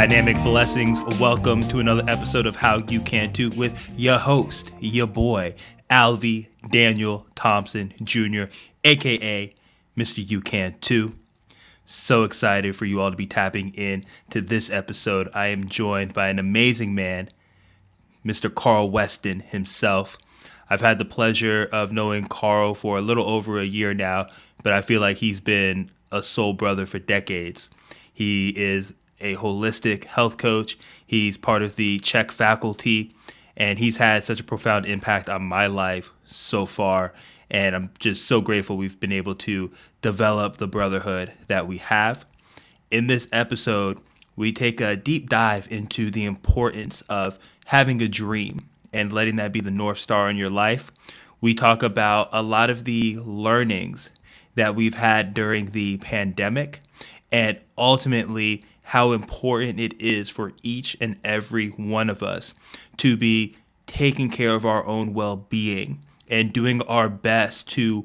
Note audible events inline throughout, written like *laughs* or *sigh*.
Dynamic blessings. Welcome to another episode of How You Can Do with your host, your boy, Alvy Daniel Thompson Jr., aka Mr. You Can Too. So excited for you all to be tapping in to this episode. I am joined by an amazing man, Mr. Carl Weston himself. I've had the pleasure of knowing Carl for a little over a year now, but I feel like he's been a soul brother for decades. He is a holistic health coach. He's part of the CHEK faculty, and he's had such a profound impact on my life so far. And I'm just so grateful we've been able to develop the brotherhood that we have. In this episode, we take a deep dive into the importance of having a dream and letting that be the North Star in your life. We talk about a lot of the learnings that we've had during the pandemic and ultimately how important it is for each and every one of us to be taking care of our own well being and doing our best to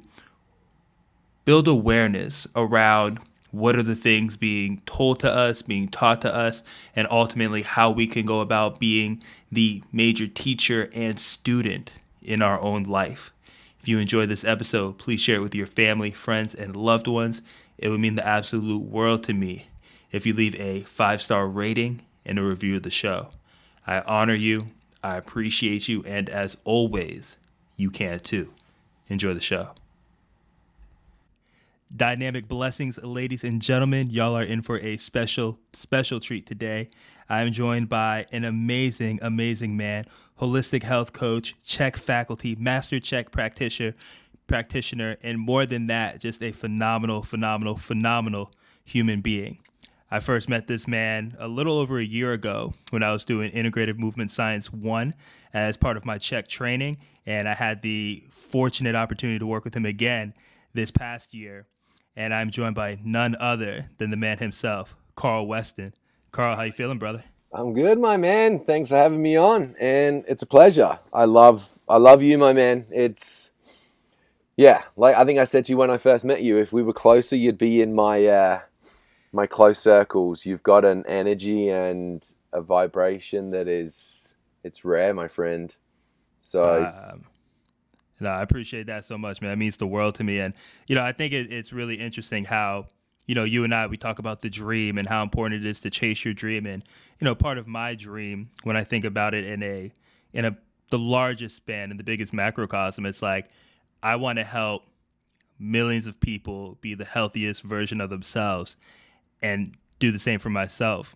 build awareness around what are the things being told to us, being taught to us, and ultimately how we can go about being the major teacher and student in our own life. If you enjoyed this episode, please share it with your family, friends, and loved ones. It would mean the absolute world to me if you leave a five star rating and a review of the show. I honor you, I appreciate you, and as always, you can too. Enjoy the show. Dynamic blessings, ladies and gentlemen. Y'all are in for a special, special treat today. I'm joined by an amazing, amazing man, holistic health coach, CHEK faculty, master CHEK practitioner, practitioner, and more than that, just a phenomenal, phenomenal, phenomenal human being. I first met this man a little over a year ago when I was doing Integrative Movement Science 1 as part of my CHEK training. And I had the fortunate opportunity to work with him again this past year. And I'm joined by none other than the man himself, Carl Weston. Carl, how you feeling, brother? I'm good, my man. Thanks for having me on, and it's a pleasure. I love, I love you, my man. It's, yeah, like I think I said to you when I first met you. If we were closer, you'd be in my, uh, my close circles. You've got an energy and a vibration that is it's rare, my friend. So um, no, I appreciate that so much, man. It means the world to me. And you know, I think it, it's really interesting how you know you and I we talk about the dream and how important it is to chase your dream. And you know, part of my dream when I think about it in a in a the largest span and the biggest macrocosm, it's like I want to help millions of people be the healthiest version of themselves and do the same for myself.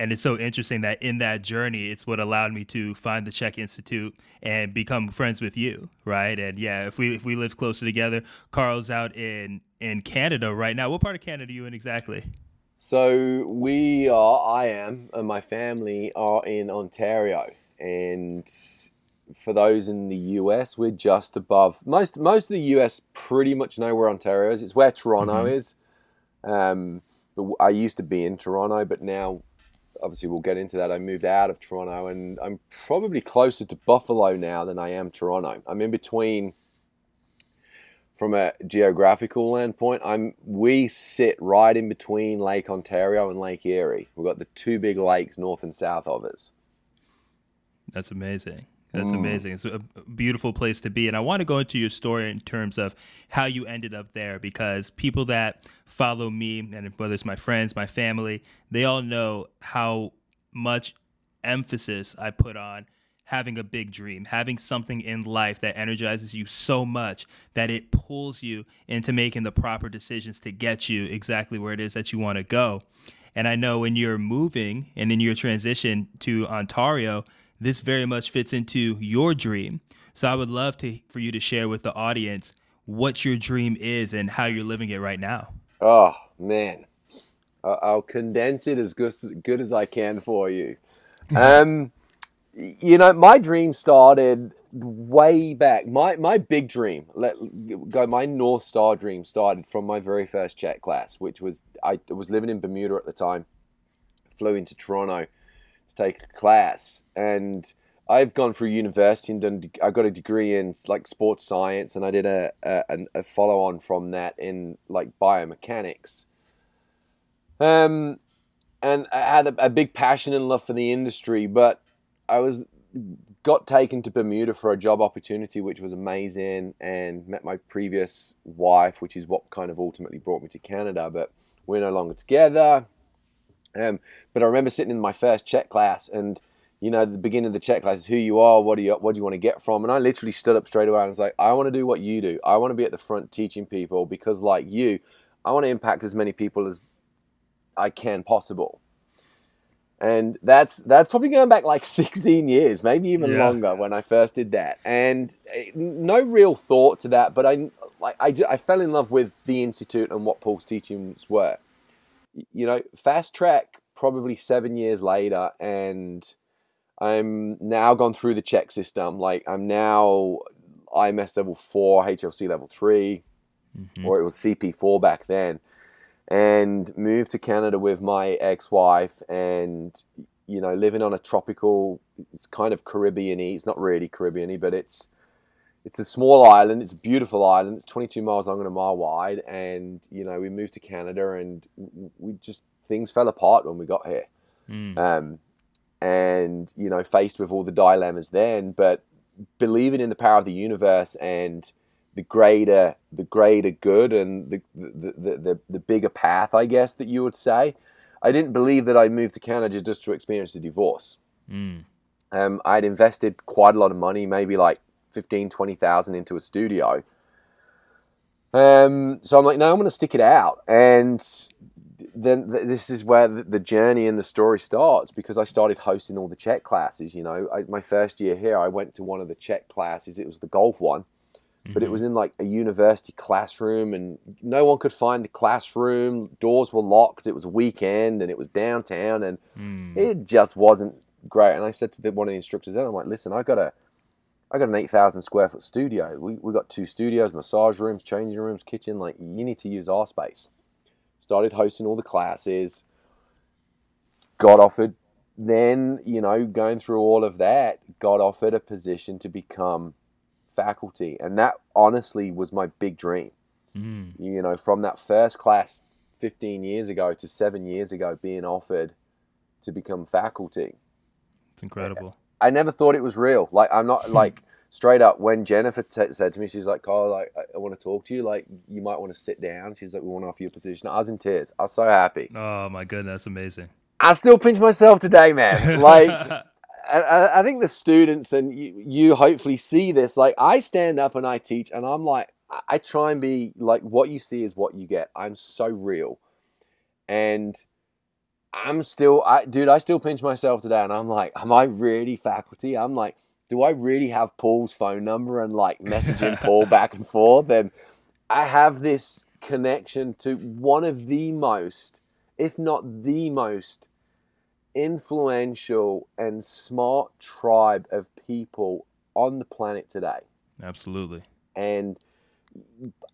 And it's so interesting that in that journey, it's what allowed me to find the CHEK Institute and become friends with you, right? And yeah, if we if we live closer together, Carl's out in in Canada right now. What part of Canada are you in exactly? So we are. I am, and my family are in Ontario, and for those in the US, we're just above most. Most of the US pretty much know where Ontario is. It's where Toronto mm-hmm. is. Um, I used to be in Toronto, but now, obviously, we'll get into that. I moved out of Toronto, and I'm probably closer to Buffalo now than I am Toronto. I'm in between. From a geographical standpoint, I'm we sit right in between Lake Ontario and Lake Erie. We've got the two big lakes north and south of us. That's amazing. That's mm. amazing. It's a beautiful place to be. And I want to go into your story in terms of how you ended up there because people that follow me, and whether it's my friends, my family, they all know how much emphasis I put on having a big dream, having something in life that energizes you so much that it pulls you into making the proper decisions to get you exactly where it is that you want to go. And I know when you're moving and in your transition to Ontario, this very much fits into your dream. So I would love to for you to share with the audience what your dream is and how you're living it right now. Oh man, I'll condense it as good, good as I can for you. *laughs* Um, you know, my dream started way back. My my big dream, let go. My North Star dream started from my very first CHEK class, which was I was living in Bermuda at the time. Flew into Toronto to take a class. And I've gone through university and done. I got a degree in like sports science, and I did a a, a follow on from that in like biomechanics. Um, and I had a, a big passion and love for the industry, but I was got taken to Bermuda for a job opportunity, which was amazing, and met my previous wife, which is what kind of ultimately brought me to Canada. But we're no longer together. Um, but I remember sitting in my first CHEK class, and you know, the beginning of the CHEK class is who you are, what do you, what do you want to get from, and I literally stood up straight away and was like, I want to do what you do. I want to be at the front teaching people because, like you, I want to impact as many people as I can possible and that's that's probably going back like *laughs* 16 years maybe even yeah. longer when i first did that and eh, no real thought to that but i like I, I fell in love with the institute and what paul's teachings were you know fast track probably seven years later and i'm now gone through the CHEK system like i'm now ims level 4 hlc level 3 mm-hmm. or it was cp4 back then and moved to Canada with my ex-wife and you know living on a tropical it's kind of Caribbean-y it's not really Caribbean-y but it's it's a small island it's a beautiful island it's 22 miles long and a mile wide and you know we moved to Canada and we just things fell apart when we got here mm. um, and you know faced with all the dilemmas then but believing in the power of the universe and the greater the greater good and the, the the, the, the bigger path, I guess that you would say. I didn't believe that I moved to Canada just to experience a divorce. Mm. Um, I'd invested quite a lot of money, maybe like 15, 20,000 into a studio. Um, so I'm like, no, I'm going to stick it out. And then th- this is where the, the, journey and the story starts because I started hosting all the CHEK classes. You know, I, my first year here, I went to one of the CHEK classes. It was the golf one but it mm-hmm. was in like a university classroom and no one could find the classroom doors were locked it was a weekend and it was downtown and mm. it just wasn't great and i said to the, one of the instructors there i'm like listen I've got a i got an 8000 square foot studio we, we got two studios massage rooms changing rooms kitchen like you need to use our space started hosting all the classes got offered then you know going through all of that got offered a position to become faculty, and that honestly was my big dream. Mm. You know, from that first class 15 years ago to seven years ago, being offered to become faculty. It's incredible. I, never thought it was real. Like I'm not *laughs* like straight up when Jennifer t- said to me, she's like, Carl, like I, I want to talk to you. Like you might want to sit down." She's like, "We want to offer you a position." I was in tears. I was so happy. Oh my goodness, amazing. I still pinch myself today, man. *laughs* Like I, I think the students and you, you hopefully see this. Like I stand up and I teach, and I'm like, I try and be like, what you see is what you get. I'm so real, and I'm still, I dude, I still pinch myself today, and I'm like, am I really faculty? I'm like, do I really have Paul's phone number and like messaging *laughs* Paul back and forth? And I have this connection to one of the most, if not the most influential and smart tribe of people on the planet today. Absolutely. And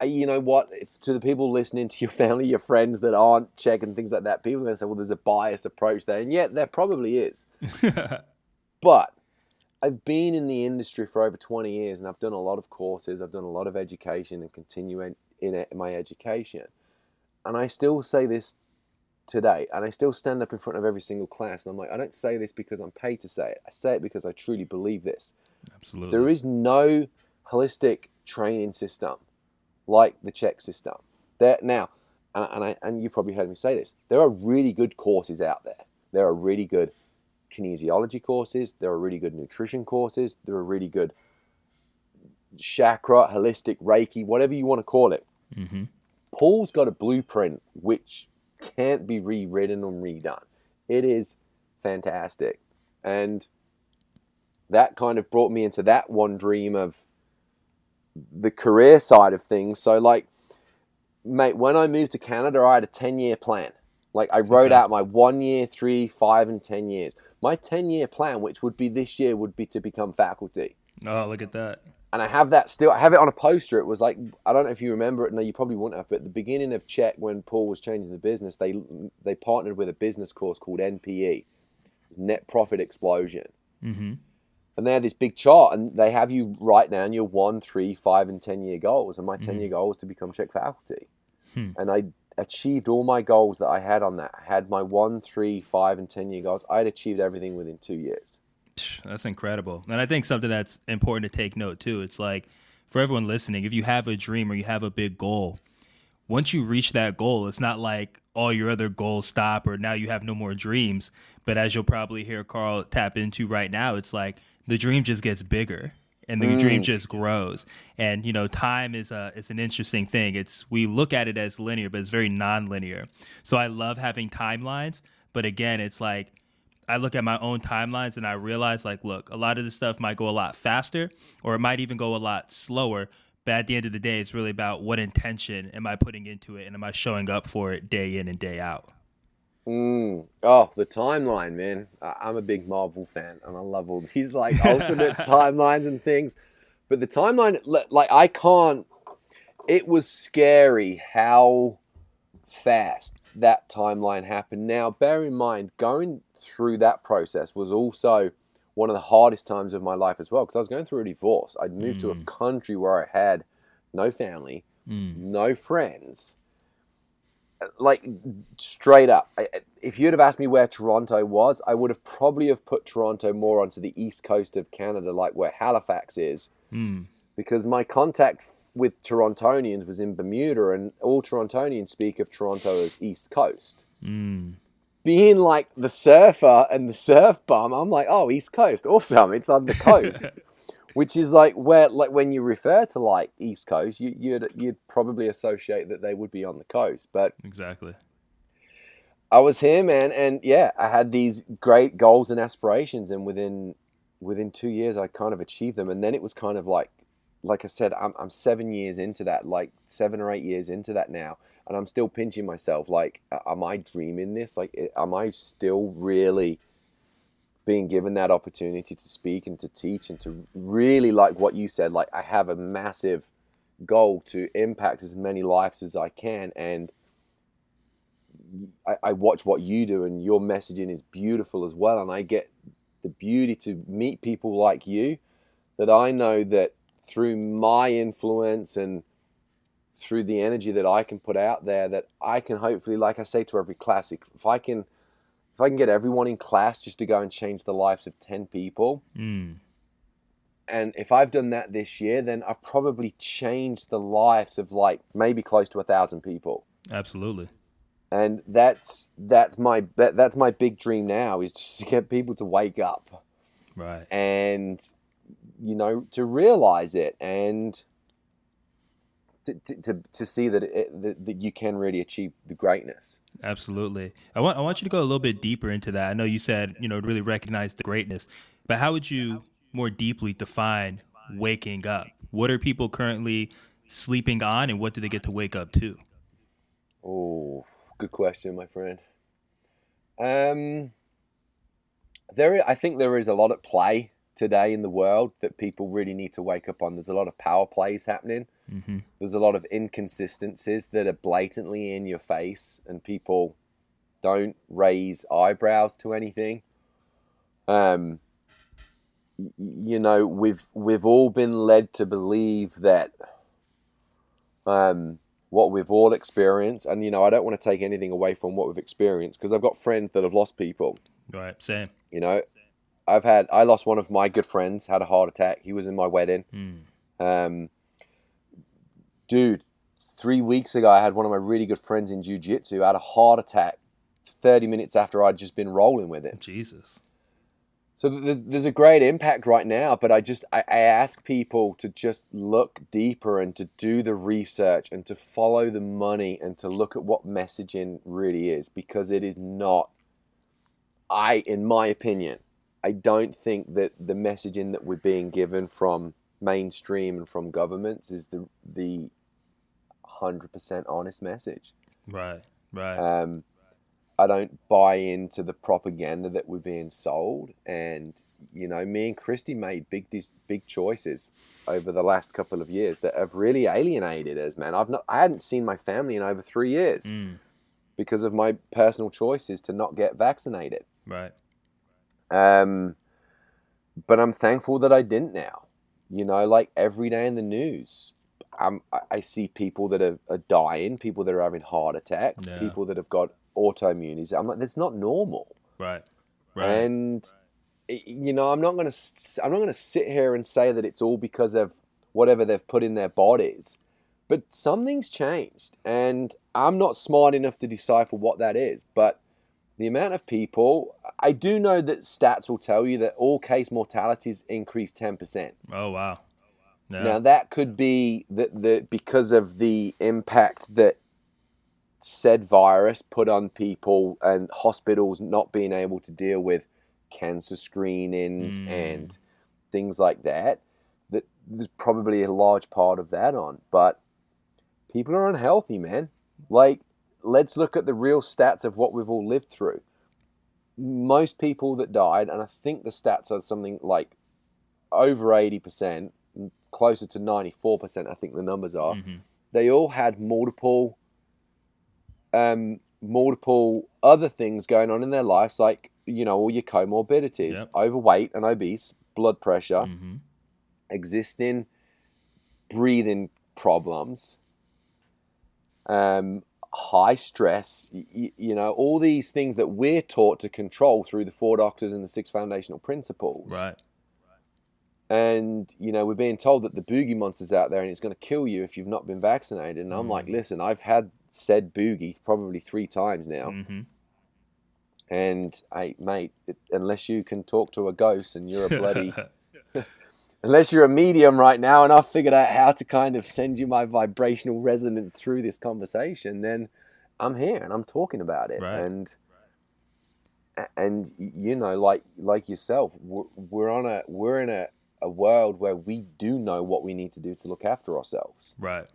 you know what? If, to the people listening, to your family, your friends that aren't checking things like that, people are going to say, well, there's a biased approach there. And yet, there probably is. *laughs* but I've been in the industry for over 20 years and I've done a lot of courses, I've done a lot of education and continue in, in my education. And I still say this today. And I still stand up in front of every single class and I'm like, I don't say this because I'm paid to say it. I say it because I truly believe this. Absolutely. There is no holistic training system like the CHEK system. There now, and, and I and you probably heard me say this. There are really good courses out there. There are really good kinesiology courses. There are really good nutrition courses. There are really good chakra, holistic, Reiki, whatever you want to call it. Mm-hmm. Paul's got a blueprint which can't be rewritten or redone. It is fantastic. And that kind of brought me into that one dream of the career side of things. So, like, mate, when I moved to Canada, I had a 10 year plan. Like, I wrote okay. out my one year, three, five, and 10 years. My 10 year plan, which would be this year, would be to become faculty. Oh, look at that and I have that still. I have it on a poster. It was like I don't know if you remember it. No, you probably wouldn't have. But at the beginning of CHEK, when Paul was changing the business, they they partnered with a business course called NPE, Net Profit Explosion, mm-hmm. And they had this big chart, and they have you write down your one, three, five, and ten year goals. And my ten year mm-hmm. goal was to become CHEK faculty, hmm. and I achieved all my goals that I had on that. I had my one, three, five, and ten year goals. I had achieved everything within two years. That's incredible. And I think something that's important to take note too. It's like for everyone listening, if you have a dream or you have a big goal, once you reach that goal, it's not like all your other goals stop or now you have no more dreams. But as you'll probably hear Carl tap into right now, it's like the dream just gets bigger and the mm. dream just grows. And you know, time is a is an interesting thing. It's we look at it as linear, but it's very non-linear. So I love having timelines, but again, it's like I look at my own timelines and I realize like, look, a lot of this stuff might go a lot faster or it might even go a lot slower. But at the end of the day, it's really about what intention am I putting into it and am I showing up for it day in and day out. Mm. Oh, the timeline, man. I'm a big Marvel fan and I love all these like *laughs* alternate timelines and things. But the timeline, like, I can't. It was scary how fast that timeline happened. Now, bear in mind, going through that process was also one of the hardest times of my life as well because I was going through a divorce. I'd moved mm. to a mm. country where I had no family, mm. no friends like straight up, if you'd have asked me where Toronto was, I would have probably have put Toronto more onto the east coast of Canada, like where Halifax is, mm. because my contact with Torontonians was in Bermuda, and all Torontonians speak of Toronto as East Coast. Mm. Being like the surfer and the surf bum, I'm like, oh, East Coast, awesome! It's on the coast. *laughs* which is like where like when you refer to like east coast you, you'd you'd probably associate that they would be on the coast but exactly. I was here man and yeah i had these great goals and aspirations and within within two years i kind of achieved them and then it was kind of like like i said i'm, I'm seven years into that like seven or eight years into that now and i'm still pinching myself like am i dreaming this? Like am i still really being given that opportunity to speak and to teach and to really like what you said like i have a massive goal to impact as many lives as i can. And I, I, watch what you do and your messaging is beautiful as well. And i get the beauty to meet people like you that i know that through my influence and through the energy that i can put out there that i can hopefully like i say to every classic if i can if I can get everyone in class just to go and change the lives of 10 people, mm. and if I've done that this year, then I've probably changed the lives of like maybe close to a thousand people. Absolutely. And that's that's my that, that's my big dream now is just to get people to wake up, right? And you know to realize it and to, to, to see that, it, that, that you can really achieve the greatness. Absolutely. I want I want you to go a little bit deeper into that. I know you said you know really recognize the greatness, but how would you more deeply define waking up? What are people currently sleeping on, and what do they get to wake up to? Oh, good question, my friend. Um, there, I think there is a lot at play today in the world that people really need to wake up on. There's a lot of power plays happening. Mm-hmm. There's a lot of inconsistencies that are blatantly in your face, and people don't raise eyebrows to anything. Um, you know, we've we've all been led to believe that um, what we've all experienced, and you know, I don't want to take anything away from what we've experienced because I've got friends that have lost people. Right, same. You know, I've had I lost one of my good friends, had a heart attack. He was in my wedding. Mm. Um, dude, three weeks ago, I had one of my really good friends in jiu-jitsu had a heart attack 30 minutes after I'd just been rolling with him. Jesus. So there's, there's a great impact right now, but I just I, I ask people to just look deeper and to do the research and to follow the money and to look at what messaging really is because it is not I in my opinion I don't think that the messaging that we're being given from mainstream and from governments is the the hundred percent honest message. Right, right. Um, I don't buy into the propaganda that we're being sold, and you know, me and Christy made big big choices over the last couple of years that have really alienated us. Man, I've not I hadn't seen my family in over three years mm. because of my personal choices to not get vaccinated. Right. Um, but I'm thankful that I didn't now. You know, like every day in the news, um, I, see people that are, are dying, people that are having heart attacks, Yeah. people that have got autoimmunities. I'm like, that's not normal. Right. Right. And y- you know, I'm not to I'm not going to sit here and say that it's all because of whatever they've put in their bodies. But something's changed, and I'm not smart enough to decipher what that is. But the amount of people, I do know that stats will tell you that all case mortalities increased 10%. oh wow. Yeah. Now that could be the, the because of the impact that said virus put on people and hospitals not being able to deal with cancer screenings Mm. and things like that. That there's probably a large part of that on, but people are unhealthy, man. Like, let's look at the real stats of what we've all lived through. Most people that died, and I think the stats are something like over 80%, closer to 94%, I think the numbers are. Mhm. They all had multiple, um, multiple other things going on in their lives, like, you know, all your comorbidities, Yep. overweight and obese, blood pressure, Mhm. existing breathing problems, um, high stress, y- you know, all these things that we're taught to control through the four doctors and the six foundational principles. Right. And, you know, we're being told that the boogie monster's out there and it's going to kill you if you've not been vaccinated. And I'm like, Mm. listen, I've had said boogie probably three times now. hmm And, hey, mate, it, unless you can talk to a ghost and you're a bloody *laughs* unless you're a medium right now and I've figured out how to kind of send you my vibrational resonance through this conversation, then I'm here and I'm talking about it. Right. And and you know, like like yourself, we're, we're on a we're in a, a world where we do know what we need to do to look after ourselves. right.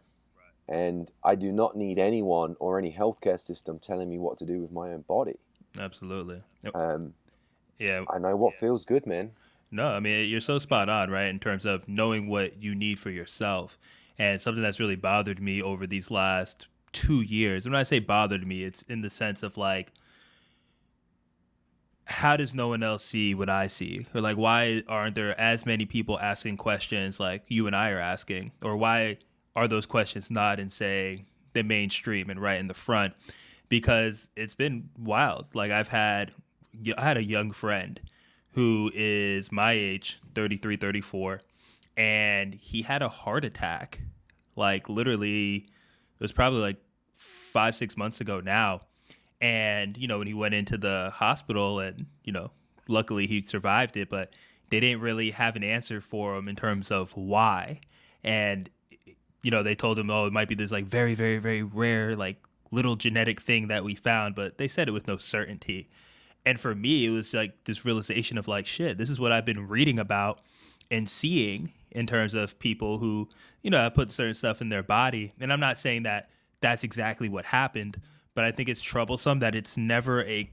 And I do not need anyone or any healthcare system telling me what to do with my own body. Absolutely. Yep. Um, Yeah. I know what feels good, man. No, I mean you're so spot on, right? In terms of knowing what you need for yourself, and something that's really bothered me over these last two years. And when I say bothered me, it's in the sense of like, how does no one else see what I see, or like why aren't there as many people asking questions like you and I are asking, or why are those questions not in say the mainstream and right in the front? Because it's been wild. Like I've had, I had a young friend who is my age 33 34 and he had a heart attack like literally it was probably like five six months ago now. And you know when he went into the hospital and you know luckily he survived it but they didn't really have an answer for him in terms of why. And you know they told him oh it might be this like very very very rare like little genetic thing that we found but they said it with no certainty and for me, it was like this realization of like, shit, this is what I've been reading about and seeing in terms of people who, you know, put certain stuff in their body. And I'm not saying that that's exactly what happened, but I think it's troublesome that it's never a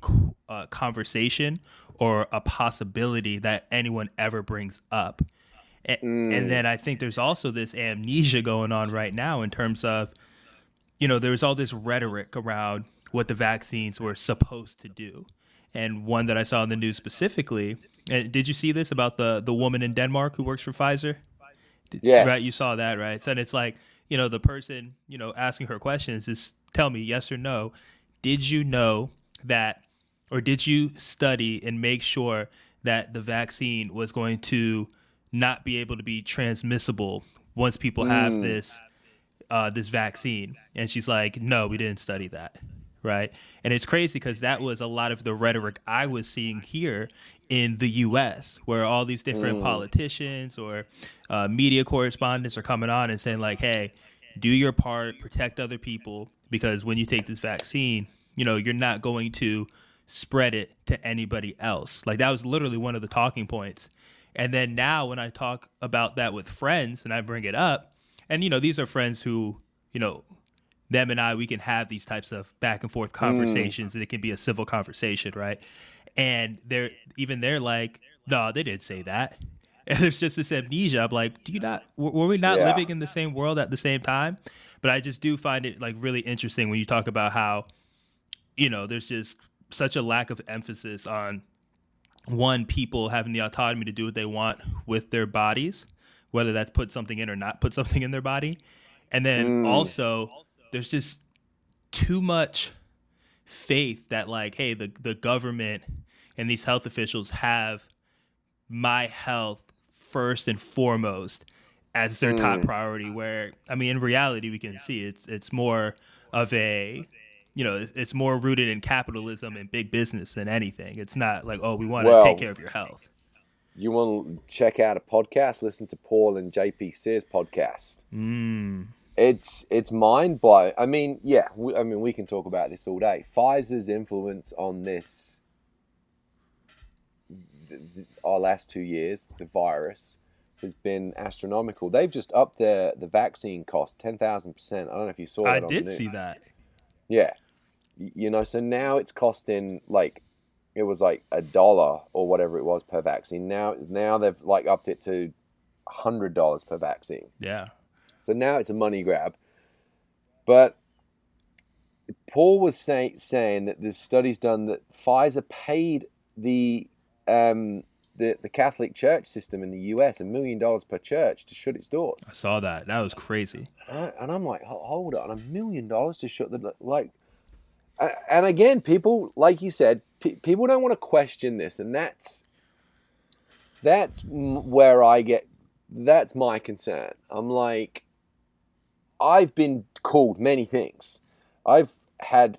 uh, conversation or a possibility that anyone ever brings up. A- And then I think there's also this amnesia going on right now in terms of, you know, there was all this rhetoric around what the vaccines were supposed to do. And one that I saw in the news specifically, and did you see this about the the woman in Denmark who works for Pfizer? Yes. Right, you saw that, right? So and it's like, you know, the person, you know, asking her questions is tell me yes or no. Did you know that or did you study and make sure that the vaccine was going to not be able to be transmissible once people have this uh, this vaccine? And she's like, no, we didn't study that. Right. And it's crazy because that was a lot of the rhetoric I was seeing here in the US, where all these different politicians or uh, media correspondents are coming on and saying, like, hey, do your part, protect other people, because when you take this vaccine, you know, you're not going to spread it to anybody else. Like, that was literally one of the talking points. And then now when I talk about that with friends and I bring it up, and you know, these are friends who, you know, them and I, we can have these types of back and forth conversations and it can be a civil conversation, right? And they're even they're like, no, they didn't say that. *laughs* And there's just this amnesia. I'm like, do you not, were were we not Yeah. living in the same world at the same time? But I just do find it like really interesting when you talk about how, you know, there's just such a lack of emphasis on one people having the autonomy to do what they want with their bodies whether that's put something in or not put something in their body And then Mm. also, there's just too much faith that like, hey, the the government and these health officials have my health first and foremost as their top priority. Where I mean, in reality, we can see it's it's more of a you know, it's- it's more rooted in capitalism and big business than anything. It's not like, oh, we want to Well, take care of your health. You want to check out a podcast? Listen to Paul and JP Sears podcast. Mm. It's it's mind blowing. I mean, yeah. We, I mean, we can talk about this all day. Pfizer's influence on this, th- th- our last two years, the virus, has been astronomical. They've just upped their the vaccine cost ten thousand percent. I don't know if you saw that. I on the did see that. Yeah. You know, so now it's costing like it was like a dollar or whatever it was per vaccine. Now now they've like upped it to hundred dollars per vaccine. Yeah. So now it's a money grab. But Paul was say, saying that there's studies done that Pfizer paid the um, the the Catholic Church system in the U.S. a million dollars per church to shut its doors. I saw that. That was crazy. And I- and I'm like, hold on, a million dollars to shut the like. a- And again, people, like you said, pe- people don't want to question this, and that's that's where I get. That's my concern. I'm like, I've been called many things. I've had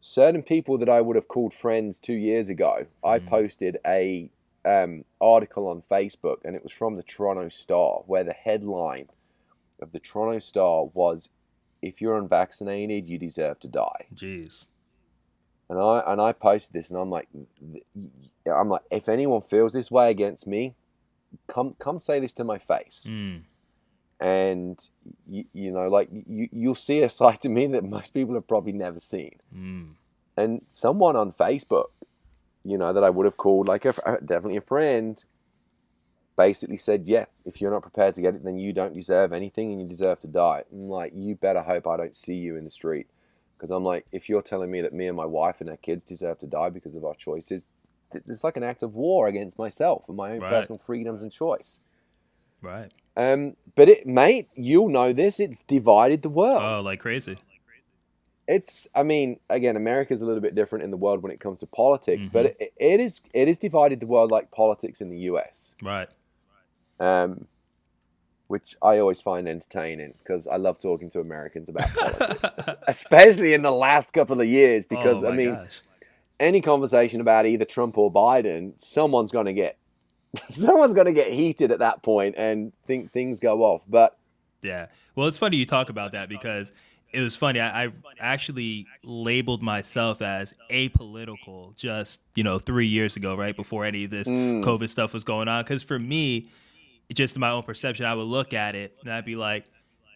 certain people that I would have called friends two years ago. I Mm. posted a um, article on Facebook, and it was from the Toronto Star, where the headline of the Toronto Star was, "If you're unvaccinated, you deserve to die." Jeez. And I and I posted this, and I'm like, I'm like, if anyone feels this way against me, come come say this to my face. Mm. And you, you know, like you you'll see a *laughs* side to me that most people have probably never seen. Mm. And someone on Facebook, you know, that I would have called like a, definitely a friend, basically said, "Yeah, if you're not prepared to get it, then you don't deserve anything, and you deserve to die." I'm like, you better hope I don't see you in the street, because I'm like, if you're telling me that me and my wife and our kids deserve to die because of our choices, it's like an act of war against myself and my own Right. personal freedoms and choice. Right. Um, but it, mate, you'll know this. It's divided the world. Oh, like crazy. it's i mean again america's a little bit different in the world when it comes to politics Mhm. but it, it is it is divided the world like politics in the us Right. um, which i always find entertaining because i love talking to americans about *laughs* politics especially in the last couple of years because oh, i mean gosh. any conversation about either trump or biden someone's going to get *laughs* someone's going to get heated at that point and think things go off but Yeah. Well, it's funny you talk about that because it was funny. I, I actually labeled myself as apolitical just, you know, three years ago, right before any of this Mm. COVID stuff was going on. Because for me, just my own perception, I would look at it and I'd be like,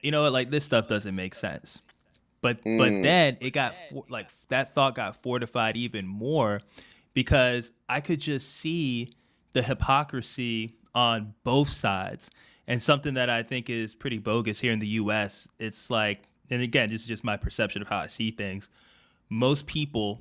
you know what, like this stuff doesn't make sense. But but Mm. then it got like that thought got fortified even more because I could just see the hypocrisy on both sides. And something that I think is pretty bogus here in the US, it's like, and again, this is just my perception of how I see things. Most people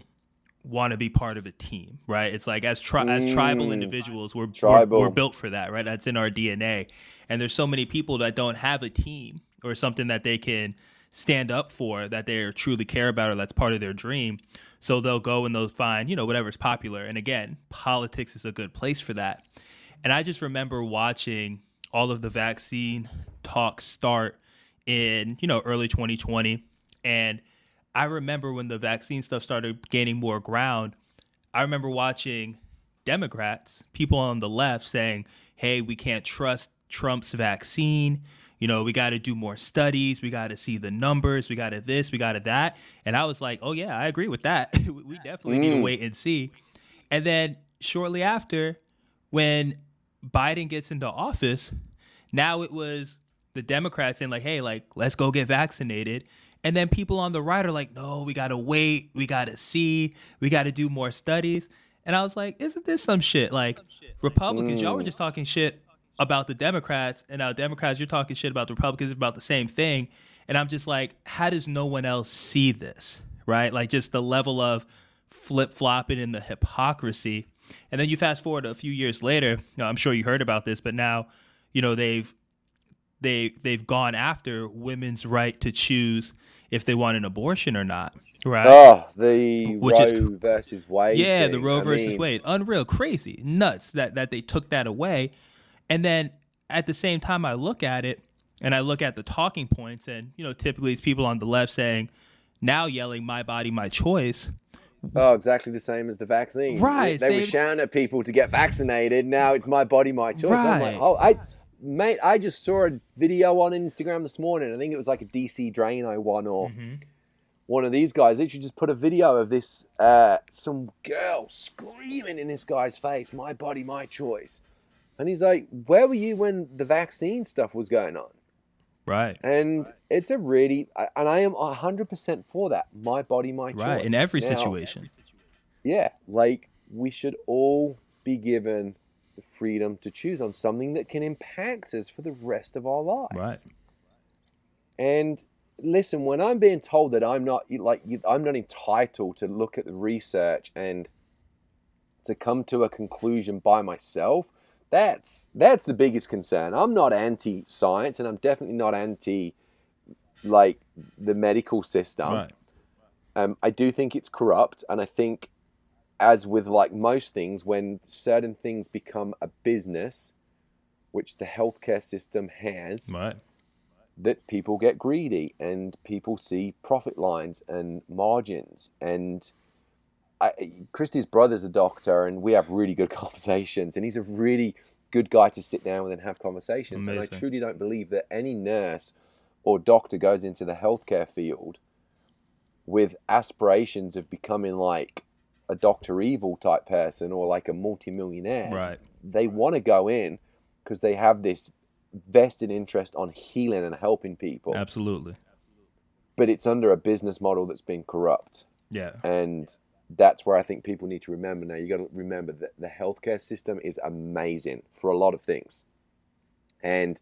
want to be part of a team, right? It's like as tri- as tribal Mm. individuals, we're, we're we're built for that, right? That's in our DNA. And there's so many people that don't have a team or something that they can stand up for that they truly care about or that's part of their dream. So they'll go and they'll find, you know, whatever's popular. And again, politics is a good place for that. And I just remember watching all of the vaccine talks start in, you know, early 2020. And I remember when the vaccine stuff started gaining more ground, I remember watching Democrats, people on the left saying, hey, we can't trust Trump's vaccine. You know, we got to do more studies. We got to see the numbers. We got to this, we got to that. And I was like, oh, yeah, I agree with that. *laughs* we definitely need to Mm. wait and see. And then shortly after, when Biden gets into office, now it was the Democrats saying, like, hey, like, let's go get vaccinated. And then people on the right are like, no, we got to wait. We got to see. We got to do more studies. And I was like, isn't this some shit? Like, Republicans, y'all were just talking shit about the Democrats, and now Democrats, you're talking shit about the Republicans about the same thing. And I'm just like, how does no one else see this? Right? Like, just the level of flip flopping and the hypocrisy. And then you fast forward a few years later, know, I'm sure you heard about this, but now, you know, they've they they've gone after women's right to choose if they want an abortion or not. Right. Oh, the Which Roe is- versus Wade. Yeah, thing. the Roe I versus mean, Wade. Unreal, crazy, nuts that that they took that away. And then at the same time I look at it and I look at the talking points and you know, typically it's people on the left saying now yelling my body my choice. Oh, exactly the same as the vaccine. Right, They, they were shouting at people to get vaccinated. Now it's my body, my choice. I'm like, Right. oh, I, mate, I just saw a video on Instagram this morning. I think it was like a DC Draino one or Mm-hmm. one of these guys. Literally just put a video of this, uh, some girl screaming in this guy's face, my body, my choice. And he's like, where were you when the vaccine stuff was going on? Right. And it's a really, and I am 100% for that. My body, my choice. Right. In every Now, situation. yeah, like we should all be given the freedom to choose on something that can impact us for the rest of our lives. Right. And listen, when I'm being told that I'm not like I'm not entitled to look at the research and to come to a conclusion by myself, that's that's the biggest concern. I'm not anti-science, and I'm definitely not anti like the medical system. Right. Um, I do think it's corrupt, and I think, as with like most things, when certain things become a business, which the healthcare system has, Right. that people get greedy and people see profit lines and margins. And I, Christy's brother's a doctor, and we have really good *laughs* conversations, and he's a really good guy to sit down with and have conversations. And I truly don't believe that any nurse or doctor goes into the healthcare field with aspirations of becoming like a Doctor Evil type person or like a multimillionaire Right. they want to go in because they have this vested interest on healing and helping people, Absolutely. but it's under a business model that's been corrupt. Yeah. And that's where I think people need to remember now. You got to remember that the healthcare system is amazing for a lot of things. And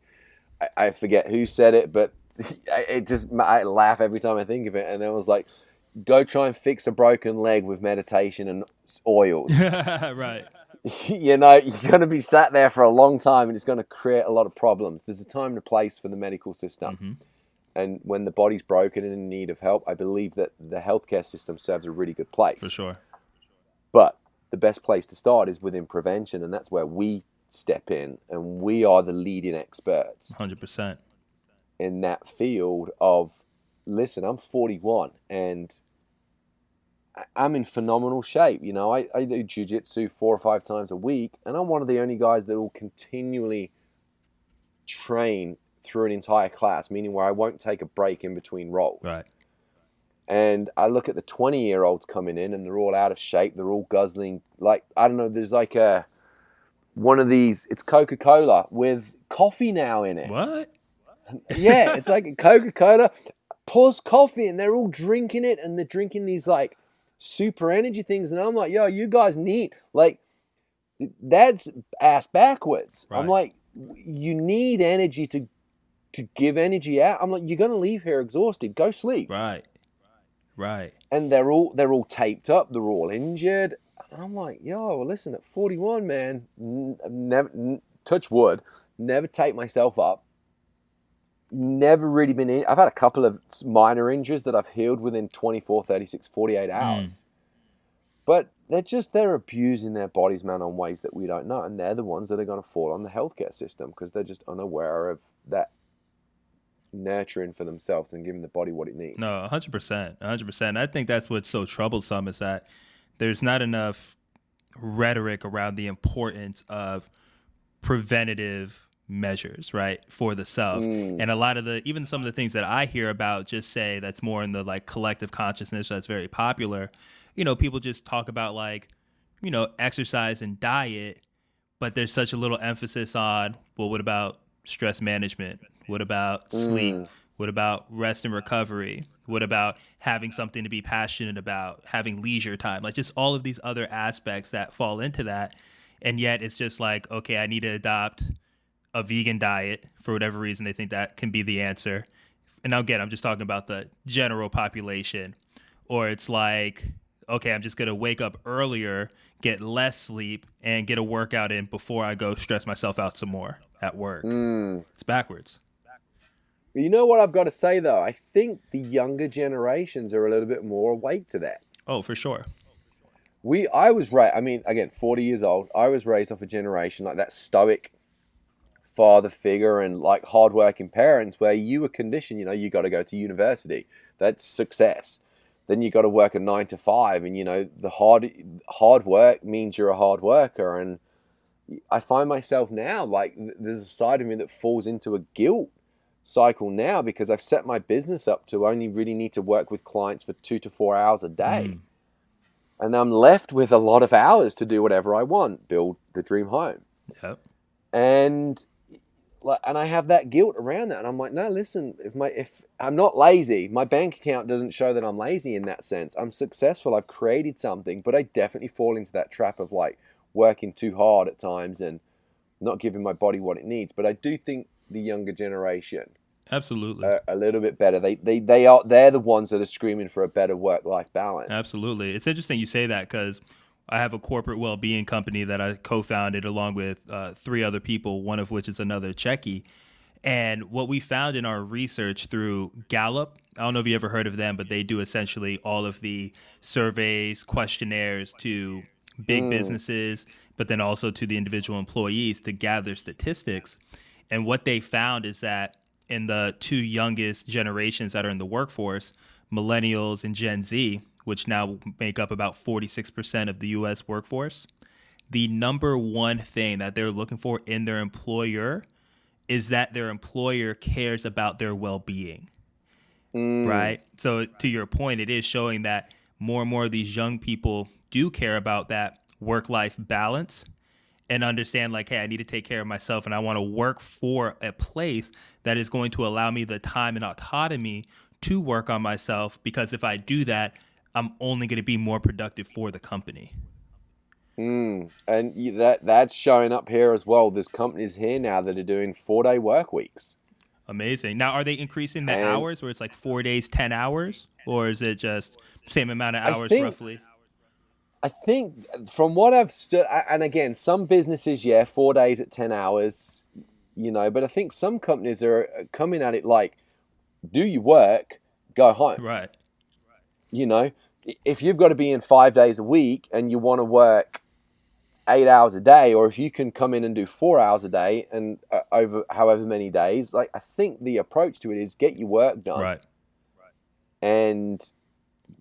I, I forget who said it, but *laughs* it just, I laugh every time I think of it. And it was like, go try and fix a broken leg with meditation and oils. *laughs* right. *laughs* you know, you're going to be sat there for a long time and it's going to create a lot of problems. There's a time and a place for the medical system. Mhm. And when the body's broken and in need of help, I believe that the healthcare system serves a really good place. For sure. But the best place to start is within prevention. And that's where we step in and we are the leading experts 100%. in that field of listen i'm 41 and i'm in phenomenal shape you know i, I do jiu-jitsu four or five times a week and i'm one of the only guys that will continually train through an entire class meaning where i won't take a break in between rolls Right. and i look at the 20 year olds coming in and they're all out of shape they're all guzzling like i don't know there's like a one of these it's coca-cola with coffee now in it What? yeah, *laughs* it's like Coca Cola plus coffee, and they're all drinking it, and they're drinking these like super energy things, and I'm like, yo, you guys need like that's ass backwards. I'm like, you need energy to to give energy out. I'm like, you're gonna leave here exhausted. Go sleep. Right. Right. And they're all they're all taped up. They're all injured. I'm like, yo, well, listen, at 41, man, never n- touch wood, never take myself up. Never really been in. I've had a couple of minor injuries that I've healed within 24, 36, 48 hmm. hours. But they're just, they're abusing their bodies, man, on ways that we don't know. And they're the ones that are going to fall on the healthcare system because they're just unaware of that nurturing for themselves and giving the body what it needs. No, hundred percent, hundred percent. I think that's what's so troublesome is that there's not enough rhetoric around the importance of preventative measures, right, for the self. Mm. And a lot of the even some of the things that I hear about just say that's more in the like collective consciousness that's very popular. You know, people just talk about like, you know, exercise and diet, but there's such a little emphasis on, well, what about stress management? What about sleep? Mm. What about rest and recovery? What about having something to be passionate about, having leisure time? Like just all of these other aspects that fall into that. And yet it's just like, okay, I need to adopt a vegan diet for whatever reason they think that can be the answer. And now again, I'm just talking about the general population. Or it's like, okay, I'm just gonna wake up earlier, get less sleep, and get a workout in before I go stress myself out some more at work. Mm. It's backwards. You know what I've got to say though? I think the younger generations are a little bit more awake to that. Oh, for sure. We, I was raised. I mean, again, forty years old. I was raised off a generation like that stoic father figure and like hardworking parents, where you were conditioned. You know, you got to go to university. That's success. Then you got to work a nine to five, and you know the hard hard work means you're a hard worker. And I find myself now like there's a side of me that falls into a guilt cycle now because I've set my business up to only really need to work with clients for two to four hours a day. Mm. And I'm left with a lot of hours to do whatever I want, build the dream home. Yep. And and I have that guilt around that. And I'm like, no, listen, if my if I'm not lazy, my bank account doesn't show that I'm lazy in that sense. I'm successful. I've created something, but I definitely fall into that trap of like working too hard at times and not giving my body what it needs. But I do think the younger generation. Absolutely. a little bit better. They, they they are they're the ones that are screaming for a better work life balance. Absolutely. It's interesting you say that because I have a corporate well being company that I co founded along with uh, three other people, one of which is another CHEKie. And what we found in our research through Gallup, I don't know if you ever heard of them, but they do essentially all of the surveys, questionnaires to big mm. businesses, but then also to the individual employees to gather statistics. And what they found is that in the two youngest generations that are in the workforce, millennials and Gen Z, which now make up about 46% of the US workforce, the number one thing that they're looking for in their employer is that their employer cares about their well being. Mm. Right? So, to your point, it is showing that more and more of these young people do care about that work life balance and understand like hey i need to take care of myself and i want to work for a place that is going to allow me the time and autonomy to work on myself because if i do that i'm only going to be more productive for the company. Mm, and that that's showing up here as well. There's companies here now that are doing four day work weeks. Amazing. Now are they increasing the and hours where it's like four days 10 hours? Or is it just same amount of hours think, roughly I think from what I've stood, and again, some businesses, yeah, four days at 10 hours, you know, but I think some companies are coming at it like, do you work, go home. Right. You know, if you've got to be in five days a week and you want to work eight hours a day, or if you can come in and do four hours a day and uh, over however many days, like I think the approach to it is get your work done. Right. Right. And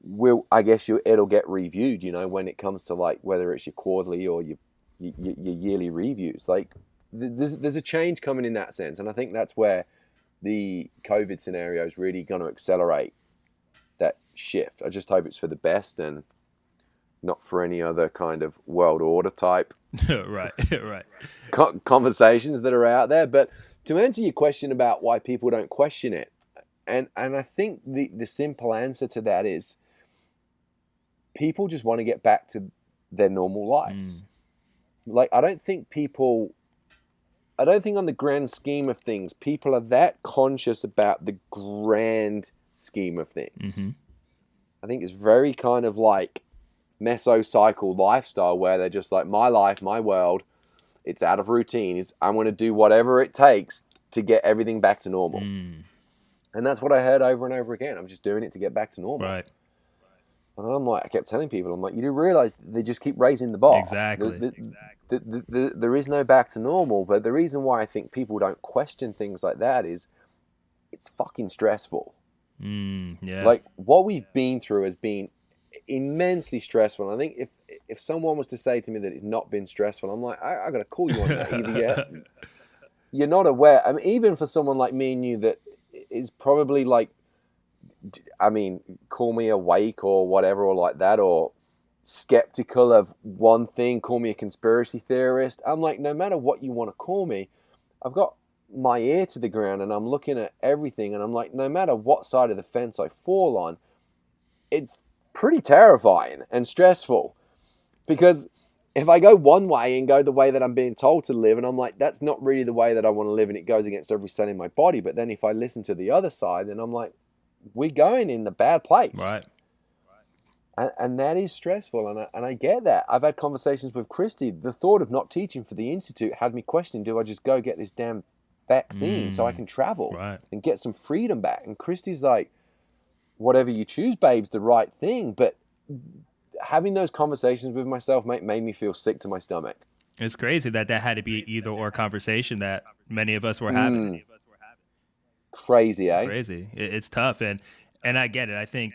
will I guess you it'll get reviewed. You know, when it comes to like whether it's your quarterly or your your, your yearly reviews, like there's there's a change coming in that sense, and I think that's where the COVID scenario is really going to accelerate that shift. I just hope it's for the best and not for any other kind of world order type *laughs* right *laughs* right conversations that are out there but to answer your question about why people don't question it and and I think the the simple answer to that is people just want to get back to their normal lives. Mm. Like I don't think people I don't think on the grand scheme of things people are that conscious about the grand scheme of things. Mm-hmm. I think it's very kind of like mesocycle lifestyle where they're just like my life, my world, it's out of routine. Is I'm going to do whatever it takes to get everything back to normal. Mm. And that's what I heard over and over again. I'm just doing it to get back to normal. Right. And I'm like, I kept telling people, I'm like, you do realize they just keep raising the bar. Exactly. The, the, the, there is no back to normal. But the reason why I think people don't question things like that is it's fucking stressful. Mm, yeah. Like what we've been through has been immensely stressful. And I think if if someone was to say to me that it's not been stressful, I'm like, I, I got to call you on that. Either yet *laughs* you're not aware. I mean, even for someone like me and you that is probably like I mean, call me awake or whatever, or like that, or skeptical of one thing, call me a conspiracy theorist. I'm like, no matter what you want to call me, I've got my ear to the ground and I'm looking at everything, and I'm like, no matter what side of the fence I fall on, it's pretty terrifying and stressful because if I go one way and go the way that I'm being told to live, and I'm like, that's not really the way that I want to live, and it goes against every cell in my body. But then if I listen to the other side, then I'm like, we're going in the bad place. Right. And, and that is stressful, and I, and I get that. I've had conversations with Christy. The thought of not teaching for the institute had me questioning: Do I just go get this damn vaccine so I Mm. can travel Right. and get some freedom back. And Christy's like, whatever you choose, babe's the right thing. But having those conversations with myself made, made me feel sick to my stomach. It's crazy that that had to be either or conversation that many of us were having. Mm. Crazy, eh? Crazy. It's tough, and and I get it. I think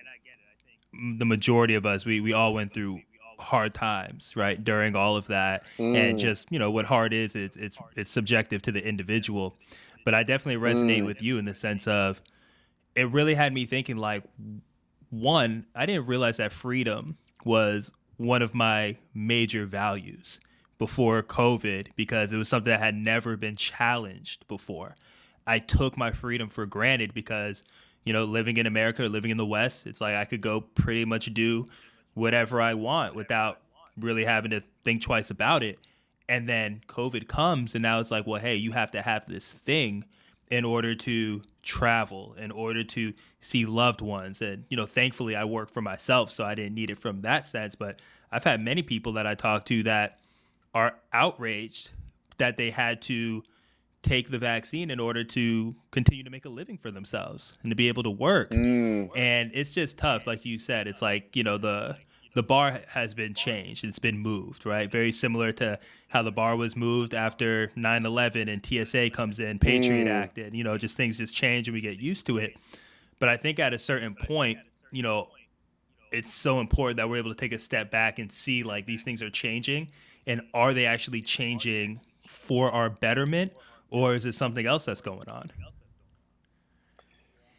the majority of us, we we all went through hard times, right, during all of that, and Mm. just you know what hard is. It's it's it's subjective to the individual, but I definitely resonate Mm. with you in the sense of it really had me thinking like one, I didn't realize that freedom was one of my major values before COVID because it was something that had never been challenged before. I took my freedom for granted because, you know, living in America, or living in the West, it's like I could go pretty much do whatever I want without really having to think twice about it. And then COVID comes, and now it's like, well, hey, you have to have this thing in order to travel, in order to see loved ones. And, you know, thankfully I work for myself, so I didn't need it from that sense. But I've had many people that I talk to that are outraged that they had to take the vaccine in order to continue to make a living for themselves and to be able to work. Mm. And it's just tough, like you said. It's like you know the the bar has been changed. It's been moved, right? Very similar to how the bar was moved after 9/11 and TSA comes in, Patriot Mm. Act, and you know just things just change and we get used to it. But I think at a certain point, you know, it's so important that we're able to take a step back and see like these things are changing and are they actually changing for our betterment or is it something else that's going on?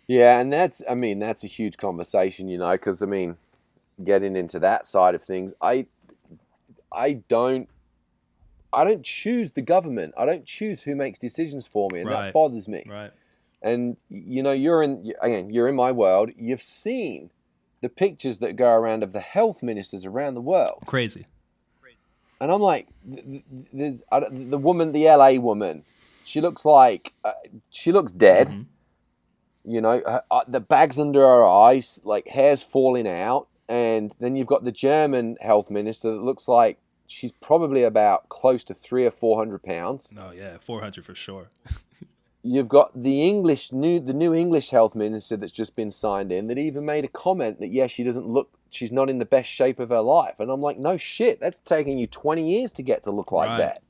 Yeah, and that's I mean that's a huge conversation, you know, because I mean, getting into that side of things, I I don't I don't choose the government. I don't choose who makes decisions for me, and Right. that bothers me. Right. And you know, you're in again, you're in my world. You've seen the pictures that go around of the health ministers around the world, Crazy. and I'm like, the, the, I don't- the woman, the LA woman, she looks like uh, she looks dead. Mhm. You know, her, uh, the bags under her eyes, like hair's falling out, and then you've got the German health minister that looks like she's probably about close to three or four hundred pounds. No, yeah, 400 for sure. *laughs* You've got the English new the new English health minister that's just been signed in that even made a comment that yeah she doesn't look she's not in the best shape of her life and I'm like no shit that's taking you 20 years to get to look like Right. that.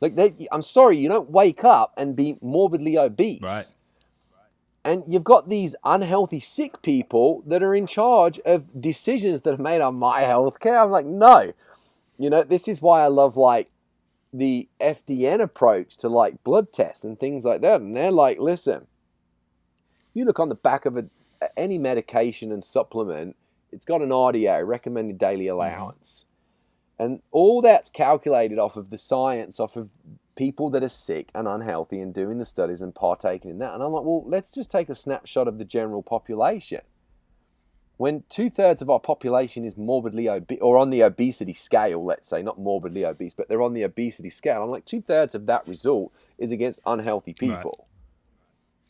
Like they, I'm sorry you don't wake up and be morbidly obese. Right. And you've got these unhealthy sick people that are in charge of decisions that are made on my health care. I'm like no. You know this is why I love like the FDN approach to like blood tests and things like that. And they're like, listen, you look on the back of a, any medication and supplement, it's got an RDA, recommended daily mm-hmm. allowance. And all that's calculated off of the science, off of people that are sick and unhealthy and doing the studies and partaking in that. And I'm like, well, let's just take a snapshot of the general population. When two thirds of our population is morbidly obese, or on the obesity scale, let's say, not morbidly obese, but they're on the obesity scale, I'm like, two thirds of that result is against unhealthy Right. people.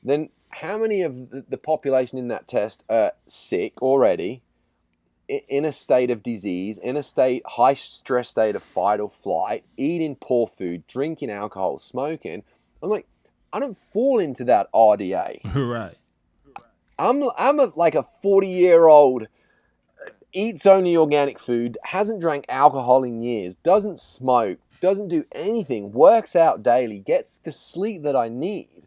Then how many of the- population in that test are sick already, in a state of disease, in a state, high stress state of fight or flight, eating poor food, drinking alcohol, smoking? I'm like, I don't fall into that RDA. *laughs* right. I'm I'm a, like a 40 year old, uh, eats only organic food, hasn't drank alcohol in years, doesn't smoke, doesn't do anything, works out daily, gets the sleep that I need.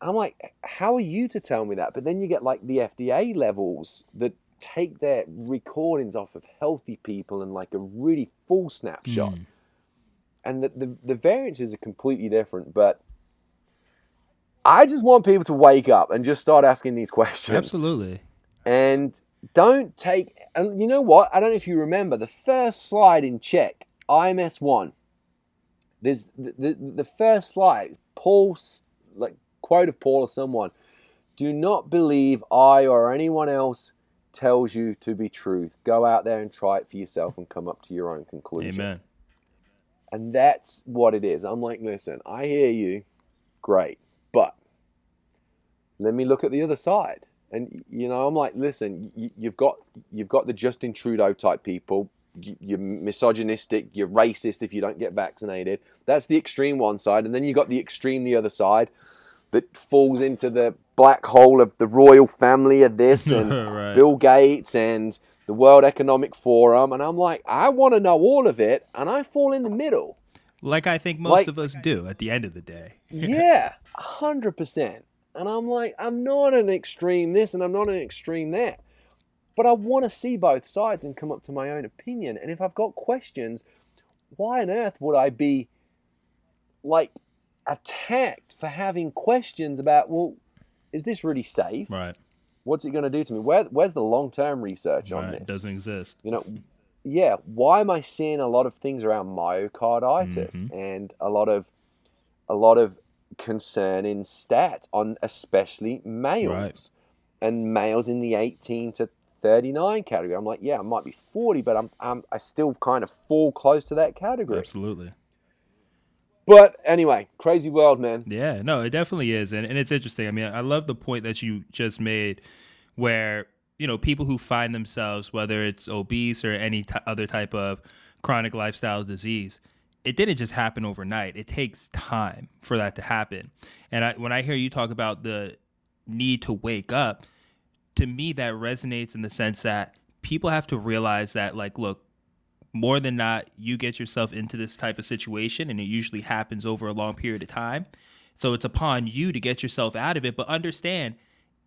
I'm like, how are you to tell me that? But then you get like the FDA levels that take their recordings off of healthy people and like a really full snapshot. Mm. And the, the, the variances are completely different, but I just want people to wake up and just start asking these questions. Absolutely. And don't take, and you know what? I don't know if you remember the first slide in CHEK, IMS one. There's the, the, the first slide, Paul, like quote of Paul or someone. Do not believe I or anyone else tells you to be truth. Go out there and try it for yourself and come up to your own conclusion. Amen. And that's what it is. I'm like, listen, I hear you, great, but let me look at the other side. And you know, I'm like, listen, you, you've got you've got the Justin Trudeau type people you're misogynistic, you're racist if you don't get vaccinated. That's the extreme one side, and then you got the extreme the other side that falls into the black hole of the royal family of this *laughs* and right. Bill Gates and the World Economic Forum, and I'm like, I want to know all of it, and I fall in the middle. Like I think most like, of us do at the end of the day. *laughs* yeah, hundred percent. And I'm like, I'm not an extreme this, and I'm not an extreme that. But I want to see both sides and come up to my own opinion. And if I've got questions, why on earth would I be like attacked for having questions about, well, is this really safe? Right. What's it going to do to me? Where, where's the long term research right. on this? It doesn't exist. You know, yeah. Why am I seeing a lot of things around myocarditis mm-hmm. and a lot of a lot of concern in stats on especially males right. and males in the 18 to 39 category. I'm like, yeah, I might be 40, but I'm, I'm I still kind of fall close to that category. Absolutely. But anyway, crazy world, man. Yeah, no, it definitely is, and and it's interesting. I mean, I love the point that you just made, where you know people who find themselves whether it's obese or any t- other type of chronic lifestyle disease it didn't just happen overnight it takes time for that to happen and I, when i hear you talk about the need to wake up to me that resonates in the sense that people have to realize that like look more than not you get yourself into this type of situation and it usually happens over a long period of time. So it's upon you to get yourself out of it but understand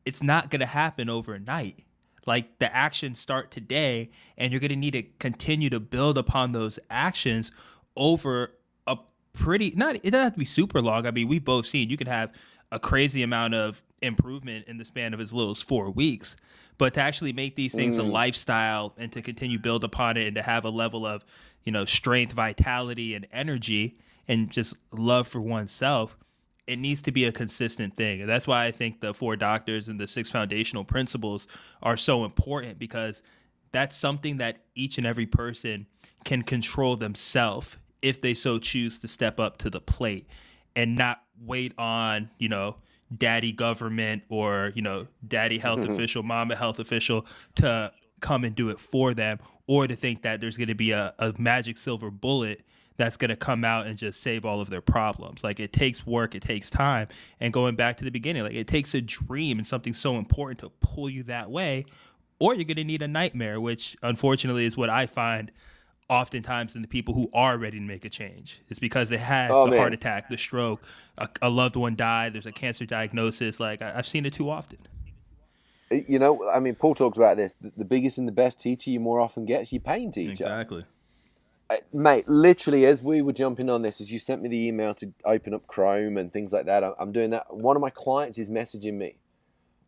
it's not going to happen overnight. Like the actions start today and you're going to need to continue to build upon those actions over a pretty not it doesn't have to be super long. I mean we've both seen you could have a crazy amount of improvement in the span of as little as four weeks. But to actually make these things mm. a lifestyle and to continue build upon it and to have a level of, you know, strength, vitality, and energy and just love for oneself, it needs to be a consistent thing. And that's why I think the four doctors and the six foundational principles are so important because that's something that each and every person can control themselves if they so choose to step up to the plate and not wait on, you know, daddy government or you know daddy health mm-hmm. official mama health official to come and do it for them or to think that there's going to be a, a magic silver bullet that's going to come out and just save all of their problems like it takes work it takes time and going back to the beginning like it takes a dream and something so important to pull you that way or you're going to need a nightmare which unfortunately is what i find oftentimes than the people who are ready to make a change. It's because they had oh, the man. heart attack, the stroke, a, a, loved one died, there's a cancer diagnosis. Like I, have seen it too often. You know, I mean, Paul talks about this. The, the biggest and the best teacher you more often get is your pain teacher. Exactly. Uh, mate, literally, as we were jumping on this, as you sent me the email to open up Chrome and things like that, I'm doing that. One of my clients is messaging me.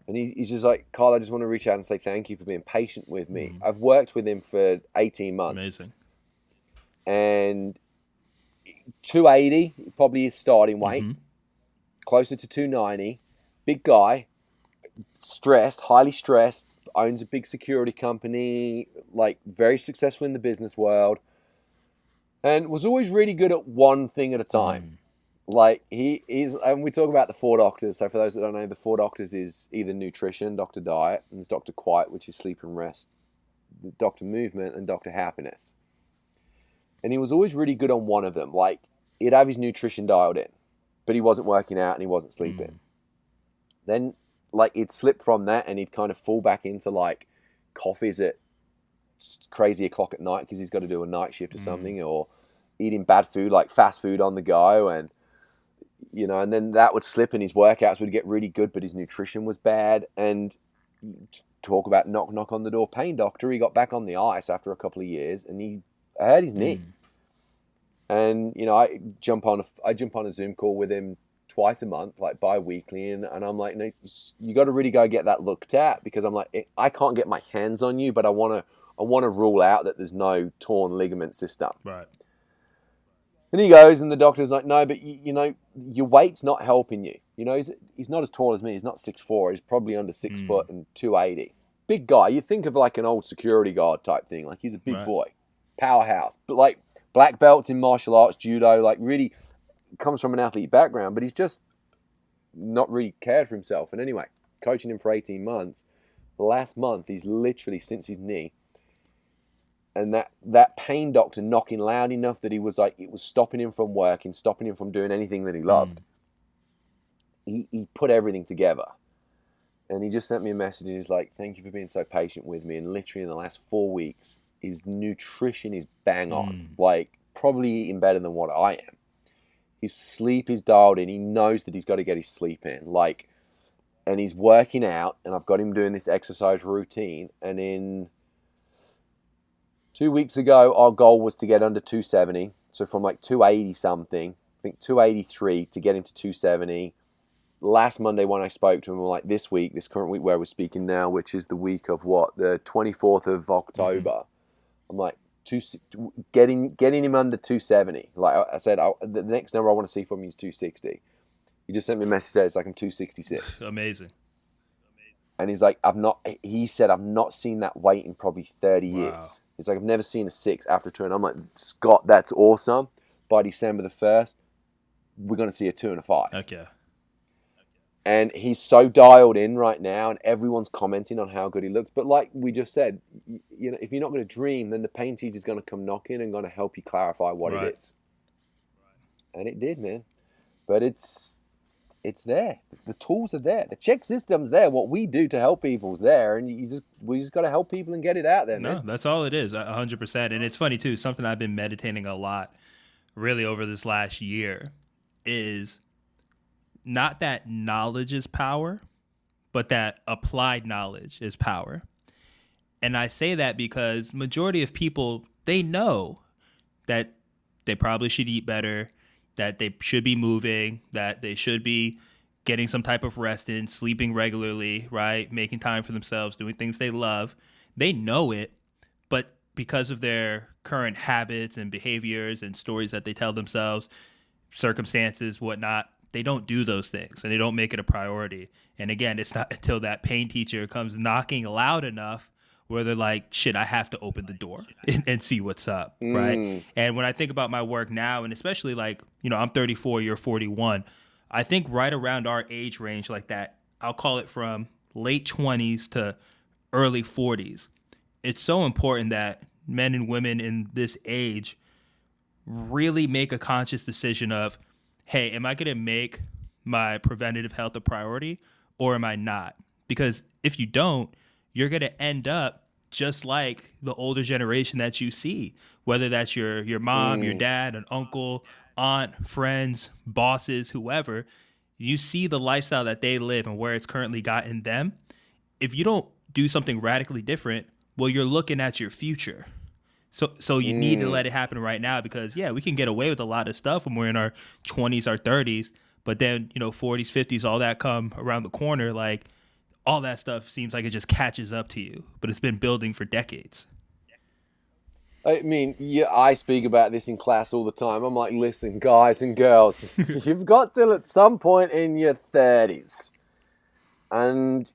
And he, he's just like, Carl, I just want to reach out and say thank you for being patient with me. Mm. I've worked with him for 18 months. Amazing and 280 probably his starting weight, mm-hmm. closer to 290. Big guy, stressed, highly stressed, owns a big security company, like very successful in the business world, and was always really good at one thing at a time. Mm. Like he is, and we talk about the four doctors. So for those that don't know, the four doctors is either nutrition, Doctor Diet, and there's Doctor Quiet, which is sleep and rest, Doctor Movement, and Doctor Happiness and he was always really good on one of them. Like he'd have his nutrition dialed in, but he wasn't working out and he wasn't sleeping. Mm. Then like he'd slip from that and he'd kind of fall back into like coffees at crazy o'clock at night because he's got to do a night shift or mm. something, or eating bad food like fast food on the go and you know, and then that would slip and his workouts would get really good, but his nutrition was bad. And talk about knock knock on the door pain doctor. He got back on the ice after a couple of years and he hurt his knee. Mm. And you know, I jump on a I jump on a Zoom call with him twice a month, like bi-weekly, and, and I'm like, no, you got to really go get that looked at because I'm like, I can't get my hands on you, but I want to I want to rule out that there's no torn ligament system. Right. And he goes, and the doctor's like, no, but you, you know, your weight's not helping you. You know, he's, he's not as tall as me. He's not six four. He's probably under six mm. foot and 280. Big guy. You think of like an old security guard type thing. Like he's a big right. boy, powerhouse. But like black belts in martial arts, judo, like really comes from an athlete background, but he's just not really cared for himself. And anyway, coaching him for 18 months, last month he's literally since his knee, and that that pain doctor knocking loud enough that he was like it was stopping him from working, stopping him from doing anything that he hmm. loved. He he put everything together. And he just sent me a message and he's like, Thank you for being so patient with me. And literally in the last four weeks, his nutrition is bang on. Like probably eating better than what I am. His sleep is dialed in. He knows that he's got to get his sleep in. Like and he's working out and I've got him doing this exercise routine and in two weeks ago our goal was to get under 270 so from like 280 something i think 283 to get him to 270 last monday when i spoke to him like this week this current week where we're speaking now which is the week of what the 24th of october mm-hmm. I'm like two, getting getting him under 270 like i said I, the next number i want to see from him is 260 he just sent me a message says like i'm 266 *laughs* amazing and he's like, I've not. He said, I've not seen that weight in probably thirty wow. years. He's like, I've never seen a six after two. And I'm like, Scott, that's awesome. By December the 1st, we're going to see a two and a five. Okay. And he's so dialed in right now, and everyone's commenting on how good he looks. But like we just said, you, know, if you're not going to dream, then the pain teacher's going to come knocking and going to help you clarify what right. it is. And it did, man. But it's it's there. The tools are there. The CHEK system's there. What we do to help people is there, and you just we just got to help people and get it out there. No, man. that's all it is. hundred percent. And it's funny too. Something I've been meditating a lot, really over this last year, is not that knowledge is power, but that applied knowledge is power. And I say that because majority of people they know that they probably should eat better that they should be moving, that they should be getting some type of rest in, sleeping regularly, right? Making time for themselves, doing things they love. They know it, but because of their current habits and behaviors and stories that they tell themselves, circumstances, whatnot, they don't do those things and they don't make it a priority. And again, it's not *laughs* until that pain teacher comes knocking loud enough where they're like, shit, I have to open the door *laughs* and, and see what's up, mm. right? And when I think about my work now, and especially like, you know, I'm 34, you're 41, I think right around our age range, like that, I'll call it from late 20s to early 40s. It's so important that men and women in this age really make a conscious decision of, hey, am I going to make my preventative health a priority or am I not? Because if you don't, you're going to end up just like the older generation that you see, whether that's your your mom, mm. your dad, an uncle, aunt, friends, bosses, whoever. You see the lifestyle that they live and where it's currently gotten them. If you don't do something radically different, well, you're looking at your future. So, so you mm. need to mm. let it happen right now because yeah, we can get away with a lot of stuff when we're in our 20s, our 30s, but then you know 40s, 50s, all that come around the corner. Like all that stuff seems like it just catches up to you, but it's been building for decades. I mean, yeah, I speak about this in class all the time. I'm like, listen, guys and girls, *laughs* you've got till at some point in your 30s. And,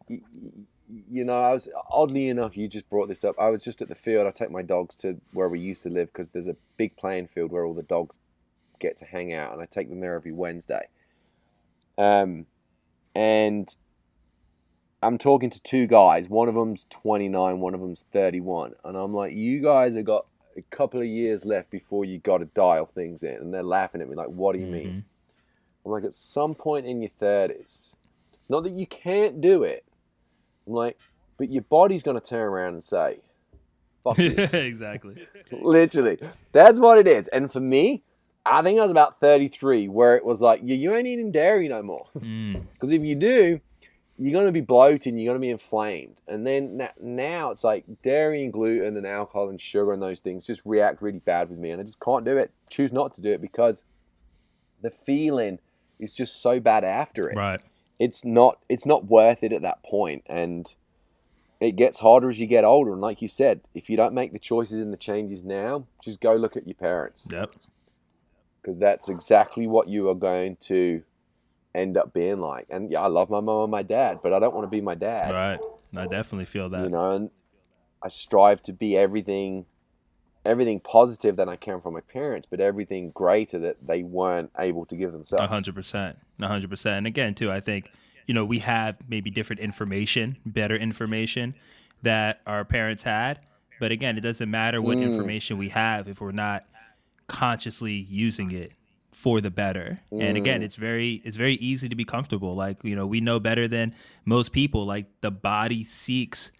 you know, I was, oddly enough, you just brought this up. I was just at the field. I take my dogs to where we used to live because there's a big playing field where all the dogs get to hang out. And I take them there every Wednesday. Um, and I'm talking to two guys. One of them's 29, one of them's 31. And I'm like, you guys have got a couple of years left before you got to dial things in. And they're laughing at me like, what do you mm-hmm. mean? I'm like, at some point in your 30s, it's not that you can't do it. I'm like, but your body's going to turn around and say, fuck you. *laughs* exactly. *laughs* Literally. That's what it is. And for me, I think I was about 33 where it was like, you, you ain't eating dairy no more. *laughs* Because mm. if you do, you're going to be bloated you're going to be inflamed. And then now it's like dairy and gluten and alcohol and sugar and those things just react really bad with me. And I just can't do it, choose not to do it because the feeling is just so bad after it. Right. It's not it's not worth it at that point and it gets harder as you get older and like you said, if you don't make the choices and the changes now, just go look at your parents. Yep. Because that's exactly what you are going to end up being like. And yeah, I love my mom and my dad, but I don't want to be my dad. Right. I definitely feel that. You know, and I strive to be everything everything positive that I can from my parents, but everything greater that they weren't able to give themselves. hundred percent. hundred percent. And again too, I think, you know, we have maybe different information, better information that our parents had. But again, it doesn't matter what mm. information we have if we're not consciously using it for the better. Mm. And again, mm. it's very it's very easy to be comfortable. Like, you know, we know better than most people. Like the body seeks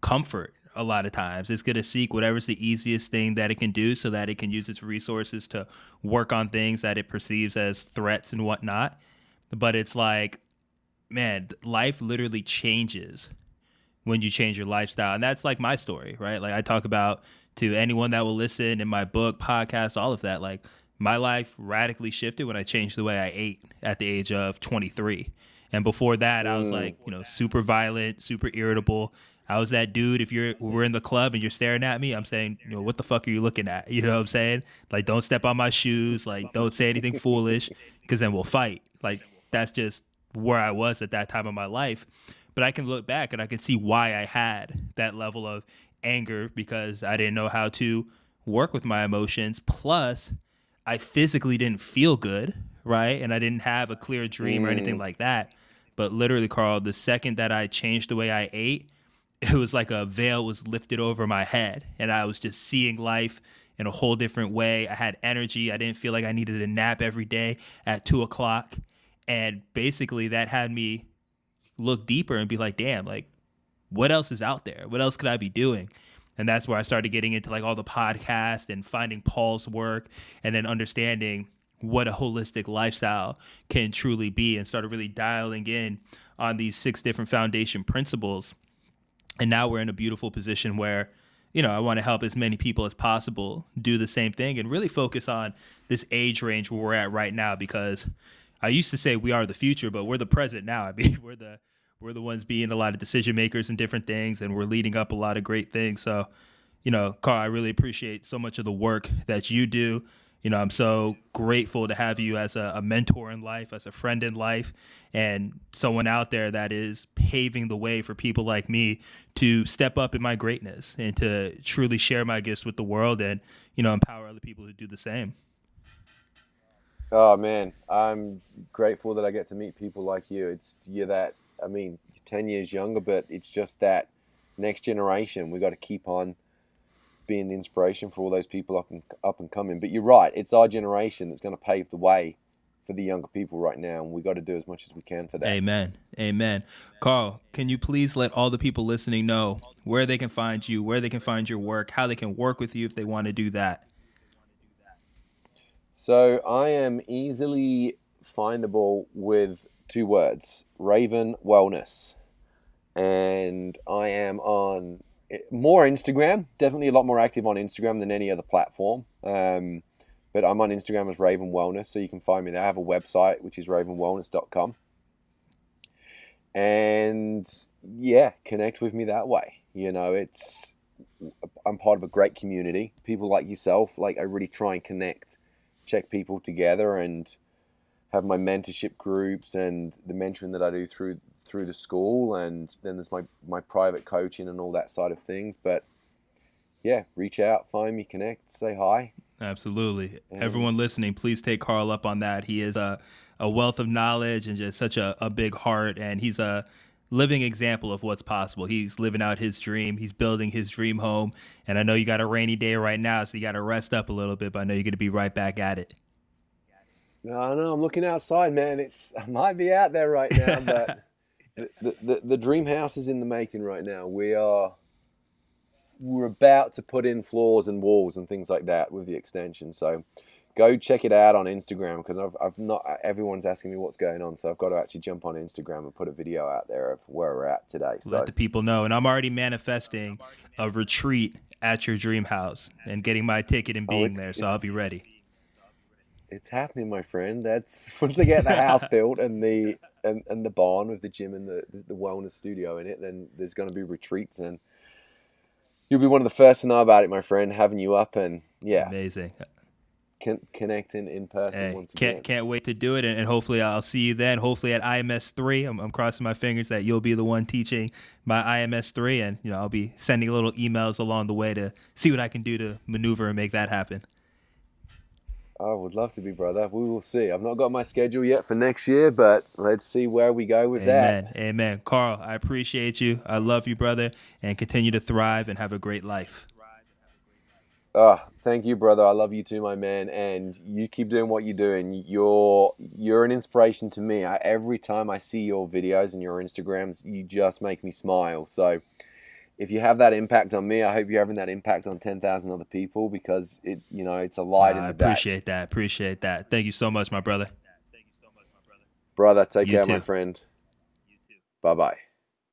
comfort a lot of times. It's going to seek whatever's the easiest thing that it can do so that it can use its resources to work on things that it perceives as threats and whatnot. But it's like, man, life literally changes when you change your lifestyle. And that's like my story, right? Like I talk about to anyone that will listen in my book, podcast, all of that. Like my life radically shifted when I changed the way I ate at the age of 23. And before that, I was like, you know, super violent, super irritable. I was that dude. If you're we're in the club and you're staring at me, I'm saying, you know, what the fuck are you looking at? *laughs* You know what I'm saying? Like, don't step on my shoes. Like, don't say anything foolish, because then we'll fight. Like, that's just where I was at that time of my life. But I can look back and I can see why I had that level of anger because I didn't know how to work with my emotions. Plus, I physically didn't feel good, right? And I didn't have a clear dream mm. or anything mm. like that. But literally, Carl, the second that I changed the way I ate, it was like a veil was lifted over my head and I was just seeing life in a whole different way. I had energy. I didn't feel like I needed a nap every day at two o'clock. And basically, that had me look deeper and be like, damn, like, what else is out there? What else could I be doing? And that's where I started getting into like all the podcasts and finding Paul's work and then understanding what a holistic lifestyle can truly be and started really dialing in on these six different foundation principles. And now we're in a beautiful position where, you know, I want to help as many people as possible do the same thing and really focus on this age range where we're at right now because I used to say we are the future, but we're the present now. *laughs* I mean, we're the we're the ones being a lot of decision makers and different things, and we're leading up a lot of great things. So, you know, Carl, I really appreciate so much of the work that you do. You know, I'm so grateful to have you as a, a mentor in life, as a friend in life, and someone out there that is paving the way for people like me to step up in my greatness and to truly share my gifts with the world and, you know, empower other people to do the same. Oh man, I'm grateful that I get to meet people like you. It's you're that I mean, 10 years younger, but it's just that next generation. We got to keep on being the inspiration for all those people up and up and coming. But you're right, it's our generation that's going to pave the way for the younger people right now, and we got to do as much as we can for that. Amen. Amen. Carl, can you please let all the people listening know where they can find you, where they can find your work, how they can work with you if they want to do that? So I am easily findable with two words Raven Wellness. And I am on more Instagram, definitely a lot more active on Instagram than any other platform. Um, but I'm on Instagram as Raven Wellness, so you can find me there. I have a website, which is ravenwellness.com. And yeah, connect with me that way. You know, it's, I'm part of a great community. People like yourself, like I really try and connect, CHEK people together and, have my mentorship groups and the mentoring that I do through through the school, and then there's my my private coaching and all that side of things. But yeah, reach out, find me, connect, say hi. Absolutely. And Everyone listening, please take Carl up on that. He is a, a wealth of knowledge and just such a, a big heart, and he's a living example of what's possible. He's living out his dream. He's building his dream home. And I know you got a rainy day right now, so you got to rest up a little bit, but I know you're going to be right back at it. No, no, I'm looking outside, man. It's I might be out there right now, but *laughs* the, the the dream house is in the making right now. We are we're about to put in floors and walls and things like that with the extension. So go check it out on Instagram because I've, I've not everyone's asking me what's going on, so I've got to actually jump on Instagram and put a video out there of where we're at today. So let the people know, and I'm already manifesting a retreat at your dream house and getting my ticket and oh, being oh, there, so I'll be ready it's happening, my friend. That's *laughs* once I get the house *laughs* built and the and, and the barn with the gym and the the wellness studio in it, then there's going to be retreats and you'll be one of the first to know about it, my friend. Having you up and yeah, amazing. Con- connecting in person hey, once can't, again. Can't wait to do it, and, and, hopefully I'll see you then. Hopefully at IMS three, I'm, I'm crossing my fingers that you'll be the one teaching my IMS three, and you know I'll be sending little emails along the way to see what I can do to maneuver and make that happen. I would love to be, brother. We will see. I've not got my schedule yet for next year, but let's see where we go with that. Amen. that. Amen. Carl, I appreciate you. I love you, brother, and continue to thrive and have a great life. Uh, thank you, brother. I love you too, my man. And you keep doing what you're doing. You're you're an inspiration to me. I, every time I see your videos and your Instagrams, you just make me smile. So if you have that impact on me, I hope you're having that impact on ten thousand other people because it you know it's a light uh, in the I appreciate that. Appreciate that. Thank you so much, my brother. Thank you so much, my brother, Brother, take you care, too. my friend. You too. Bye bye.